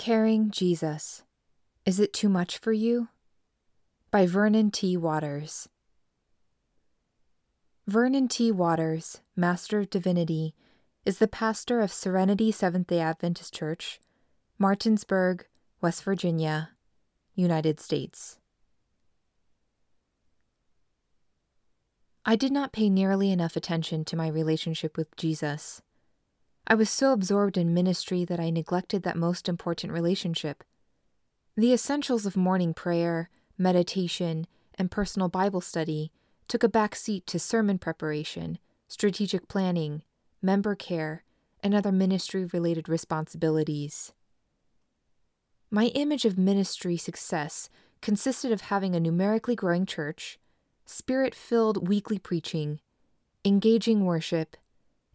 Carrying Jesus Is It Too Much for You? by Vernon T. Waters. Vernon T. Waters, Master of Divinity, is the pastor of Serenity Seventh day Adventist Church, Martinsburg, West Virginia, United States. I did not pay nearly enough attention to my relationship with Jesus. I was so absorbed in ministry that I neglected that most important relationship. The essentials of morning prayer, meditation, and personal Bible study took a back seat to sermon preparation, strategic planning, member care, and other ministry related responsibilities. My image of ministry success consisted of having a numerically growing church spirit filled weekly preaching, engaging worship,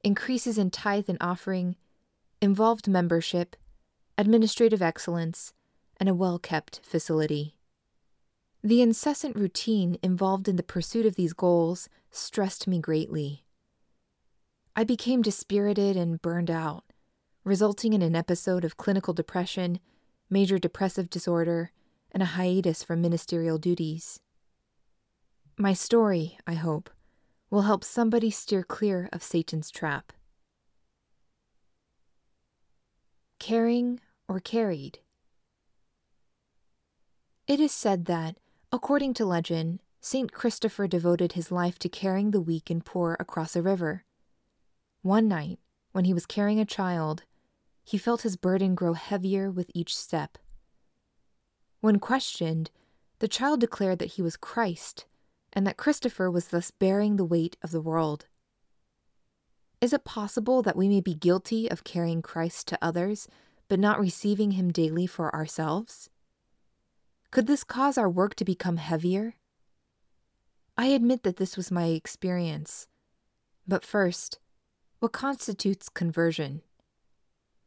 increases in tithe and offering, involved membership, administrative excellence, and a well kept facility. The incessant routine involved in the pursuit of these goals stressed me greatly. I became dispirited and burned out, resulting in an episode of clinical depression, major depressive disorder, and a hiatus from ministerial duties. My story, I hope, will help somebody steer clear of Satan's trap. Caring or carried? It is said that, according to legend, St. Christopher devoted his life to carrying the weak and poor across a river. One night, when he was carrying a child, he felt his burden grow heavier with each step. When questioned, the child declared that he was Christ and that Christopher was thus bearing the weight of the world. Is it possible that we may be guilty of carrying Christ to others, but not receiving him daily for ourselves? Could this cause our work to become heavier? I admit that this was my experience. But first, what constitutes conversion?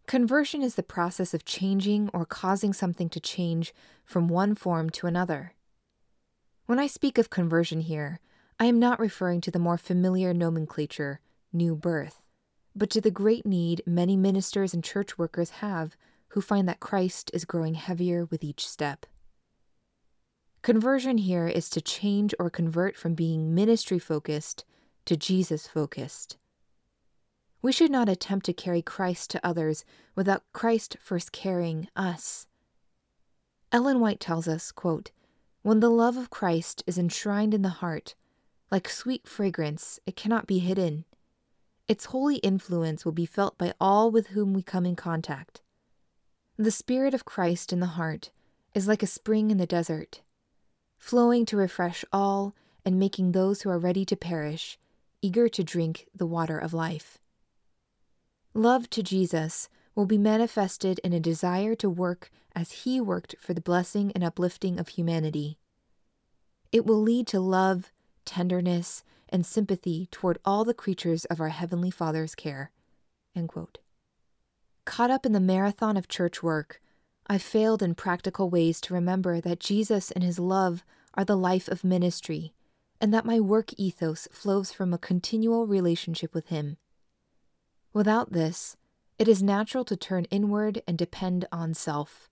Conversion is the process of changing or causing something to change from one form to another. When I speak of conversion here, I am not referring to the more familiar nomenclature, new birth, but to the great need many ministers and church workers have who find that Christ is growing heavier with each step. Conversion here is to change or convert from being ministry focused to Jesus focused. We should not attempt to carry Christ to others without Christ first carrying us. Ellen White tells us, quote, when the love of Christ is enshrined in the heart, like sweet fragrance, it cannot be hidden. Its holy influence will be felt by all with whom we come in contact. The Spirit of Christ in the heart is like a spring in the desert, flowing to refresh all and making those who are ready to perish eager to drink the water of life. Love to Jesus will be manifested in a desire to work as He worked for the blessing and uplifting of humanity. It will lead to love, tenderness, and sympathy toward all the creatures of our Heavenly Father's care. Caught up in the marathon of church work, I failed in practical ways to remember that Jesus and His love are the life of ministry, and that my work ethos flows from a continual relationship with Him. Without this, it is natural to turn inward and depend on self.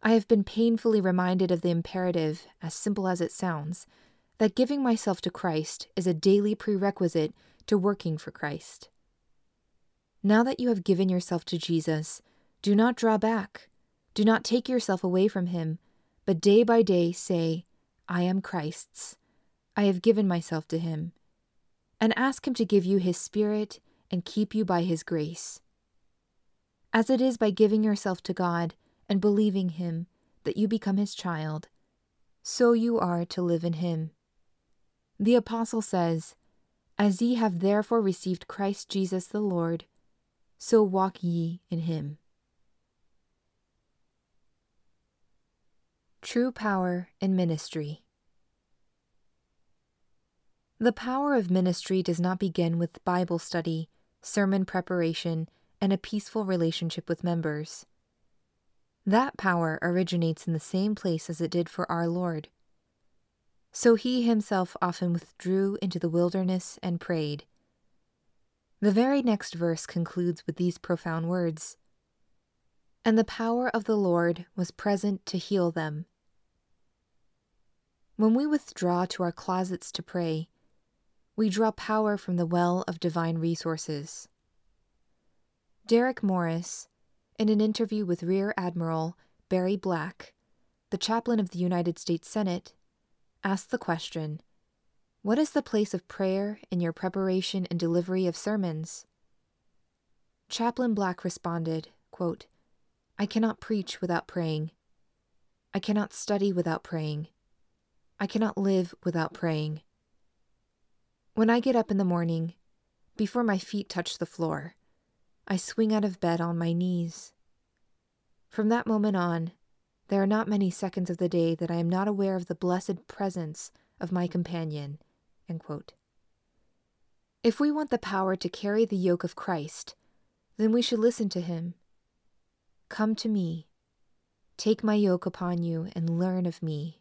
I have been painfully reminded of the imperative, as simple as it sounds, that giving myself to Christ is a daily prerequisite to working for Christ. Now that you have given yourself to Jesus, do not draw back. Do not take yourself away from him, but day by day say, I am Christ's. I have given myself to him. And ask him to give you his Spirit and keep you by his grace as it is by giving yourself to God and believing Him that you become His child, so you are to live in Him. The Apostle says, As ye have therefore received Christ Jesus the Lord, so walk ye in Him. True Power in Ministry The power of ministry does not begin with Bible study, sermon preparation, and a peaceful relationship with members. That power originates in the same place as it did for our Lord. So he himself often withdrew into the wilderness and prayed. The very next verse concludes with these profound words And the power of the Lord was present to heal them. When we withdraw to our closets to pray, we draw power from the well of divine resources. Derek Morris, in an interview with Rear Admiral Barry Black, the chaplain of the United States Senate, asked the question What is the place of prayer in your preparation and delivery of sermons? Chaplain Black responded, quote, I cannot preach without praying. I cannot study without praying. I cannot live without praying. When I get up in the morning, before my feet touch the floor, I swing out of bed on my knees. From that moment on, there are not many seconds of the day that I am not aware of the blessed presence of my companion. If we want the power to carry the yoke of Christ, then we should listen to him. Come to me. Take my yoke upon you and learn of me.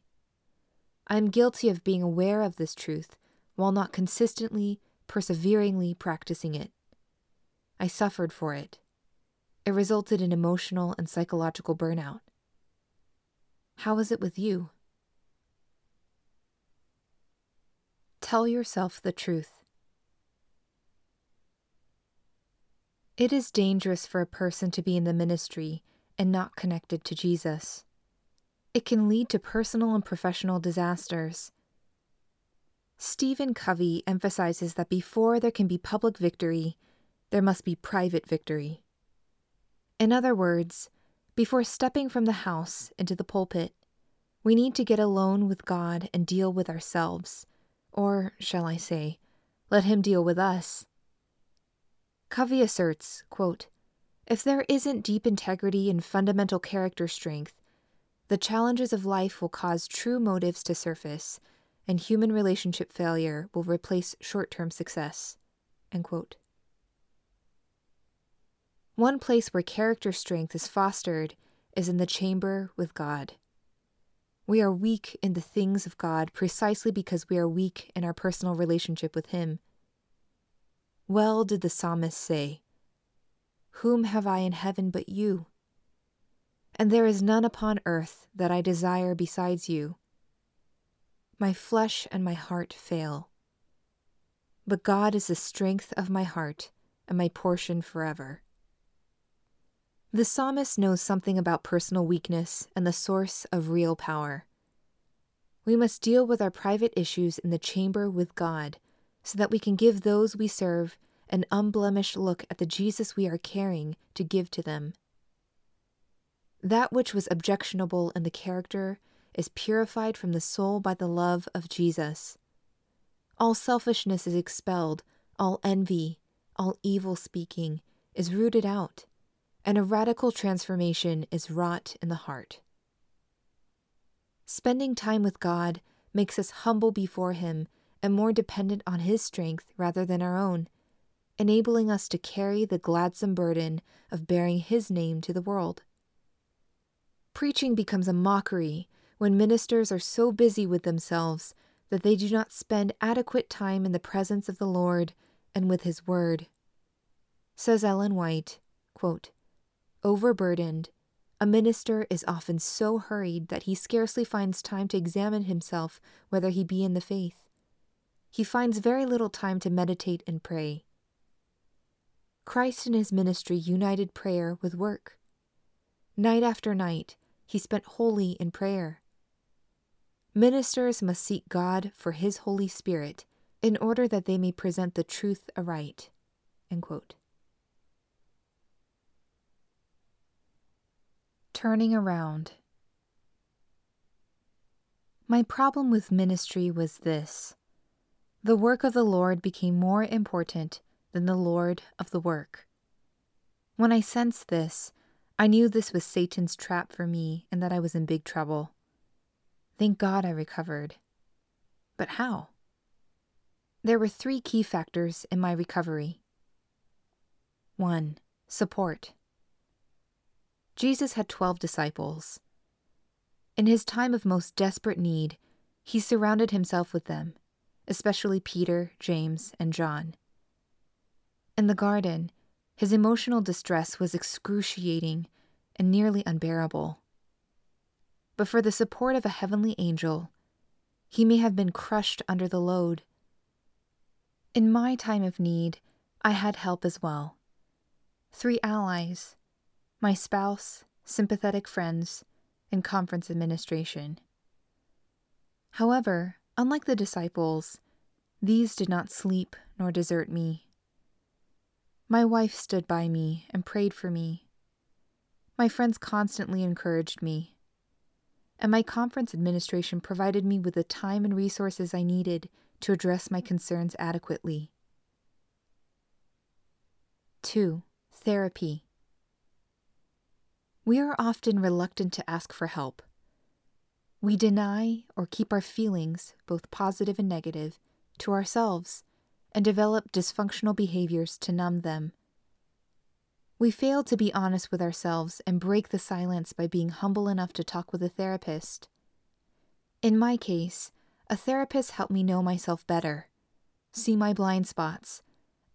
I am guilty of being aware of this truth while not consistently, perseveringly practicing it. I suffered for it. It resulted in emotional and psychological burnout. How is it with you? Tell yourself the truth. It is dangerous for a person to be in the ministry and not connected to Jesus. It can lead to personal and professional disasters. Stephen Covey emphasizes that before there can be public victory, there must be private victory. In other words, before stepping from the house into the pulpit, we need to get alone with God and deal with ourselves, or, shall I say, let Him deal with us. Covey asserts, quote, If there isn't deep integrity and fundamental character strength, the challenges of life will cause true motives to surface, and human relationship failure will replace short term success. One place where character strength is fostered is in the chamber with God. We are weak in the things of God precisely because we are weak in our personal relationship with Him. Well did the psalmist say, Whom have I in heaven but you? And there is none upon earth that I desire besides you. My flesh and my heart fail. But God is the strength of my heart and my portion forever. The psalmist knows something about personal weakness and the source of real power. We must deal with our private issues in the chamber with God so that we can give those we serve an unblemished look at the Jesus we are carrying to give to them. That which was objectionable in the character is purified from the soul by the love of Jesus. All selfishness is expelled, all envy, all evil speaking is rooted out, and a radical transformation is wrought in the heart. Spending time with God makes us humble before Him and more dependent on His strength rather than our own, enabling us to carry the gladsome burden of bearing His name to the world. Preaching becomes a mockery when ministers are so busy with themselves that they do not spend adequate time in the presence of the Lord and with His Word. Says Ellen White, quote, Overburdened, a minister is often so hurried that he scarcely finds time to examine himself whether he be in the faith he finds very little time to meditate and pray. Christ in his ministry united prayer with work. Night after night, he spent wholly in prayer. Ministers must seek God for his Holy Spirit in order that they may present the truth aright. Turning around. My problem with ministry was this the work of the Lord became more important than the Lord of the work. When I sensed this, I knew this was Satan's trap for me and that I was in big trouble. Thank God I recovered. But how? There were three key factors in my recovery. 1. Support. Jesus had 12 disciples. In his time of most desperate need, he surrounded himself with them especially Peter, James, and John. In the garden, his emotional distress was excruciating, and nearly unbearable. But for the support of a heavenly angel, he may have been crushed under the load. In my time of need, I had help as well. Three allies my spouse, sympathetic friends, and conference administration. However, unlike the disciples, these did not sleep nor desert me. My wife stood by me and prayed for me. My friends constantly encouraged me. And my conference administration provided me with the time and resources I needed to address my concerns adequately. 2. Therapy. We are often reluctant to ask for help. We deny or keep our feelings, both positive and negative, to ourselves and develop dysfunctional behaviors to numb them. We fail to be honest with ourselves and break the silence by being humble enough to talk with a therapist. In my case, a therapist helped me know myself better, see my blind spots,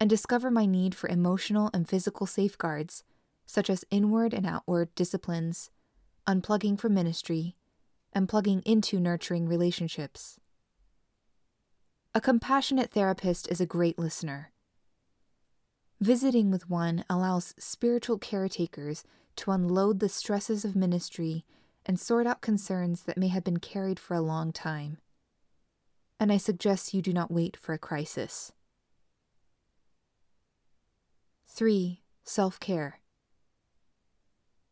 and discover my need for emotional and physical safeguards such as inward and outward disciplines, unplugging from ministry, and plugging into nurturing relationships. A compassionate therapist is a great listener. Visiting with one allows spiritual caretakers to unload the stresses of ministry and sort out concerns that may have been carried for a long time. And I suggest you do not wait for a crisis. 3. Self care.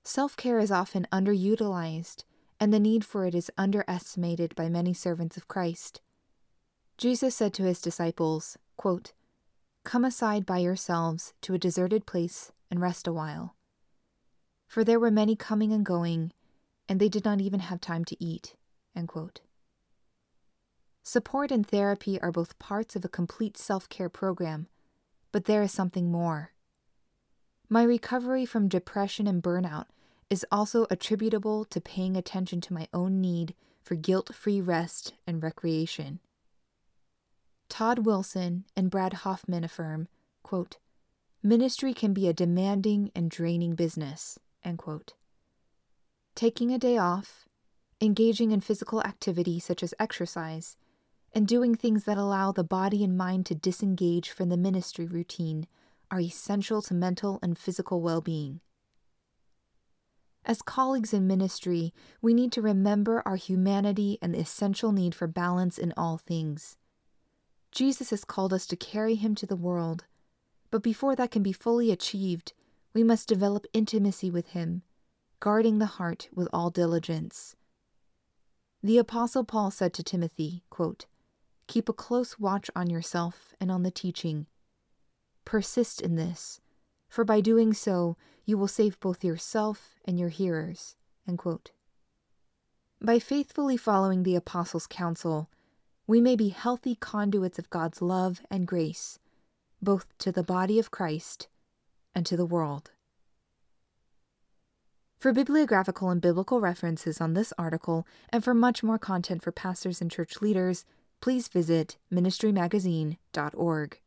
Self care is often underutilized, and the need for it is underestimated by many servants of Christ. Jesus said to his disciples, quote, Come aside by yourselves to a deserted place and rest a while. For there were many coming and going, and they did not even have time to eat. Support and therapy are both parts of a complete self care program, but there is something more. My recovery from depression and burnout is also attributable to paying attention to my own need for guilt free rest and recreation. Todd Wilson and Brad Hoffman affirm, quote, Ministry can be a demanding and draining business. Taking a day off, engaging in physical activity such as exercise, and doing things that allow the body and mind to disengage from the ministry routine are essential to mental and physical well being. As colleagues in ministry, we need to remember our humanity and the essential need for balance in all things. Jesus has called us to carry him to the world, but before that can be fully achieved, we must develop intimacy with him, guarding the heart with all diligence. The Apostle Paul said to Timothy, quote, Keep a close watch on yourself and on the teaching. Persist in this for by doing so you will save both yourself and your hearers. By faithfully following the Apostles' counsel, we may be healthy conduits of God's love and grace, both to the body of Christ and to the world. For bibliographical and biblical references on this article, and for much more content for pastors and church leaders, please visit ministrymagazine.org.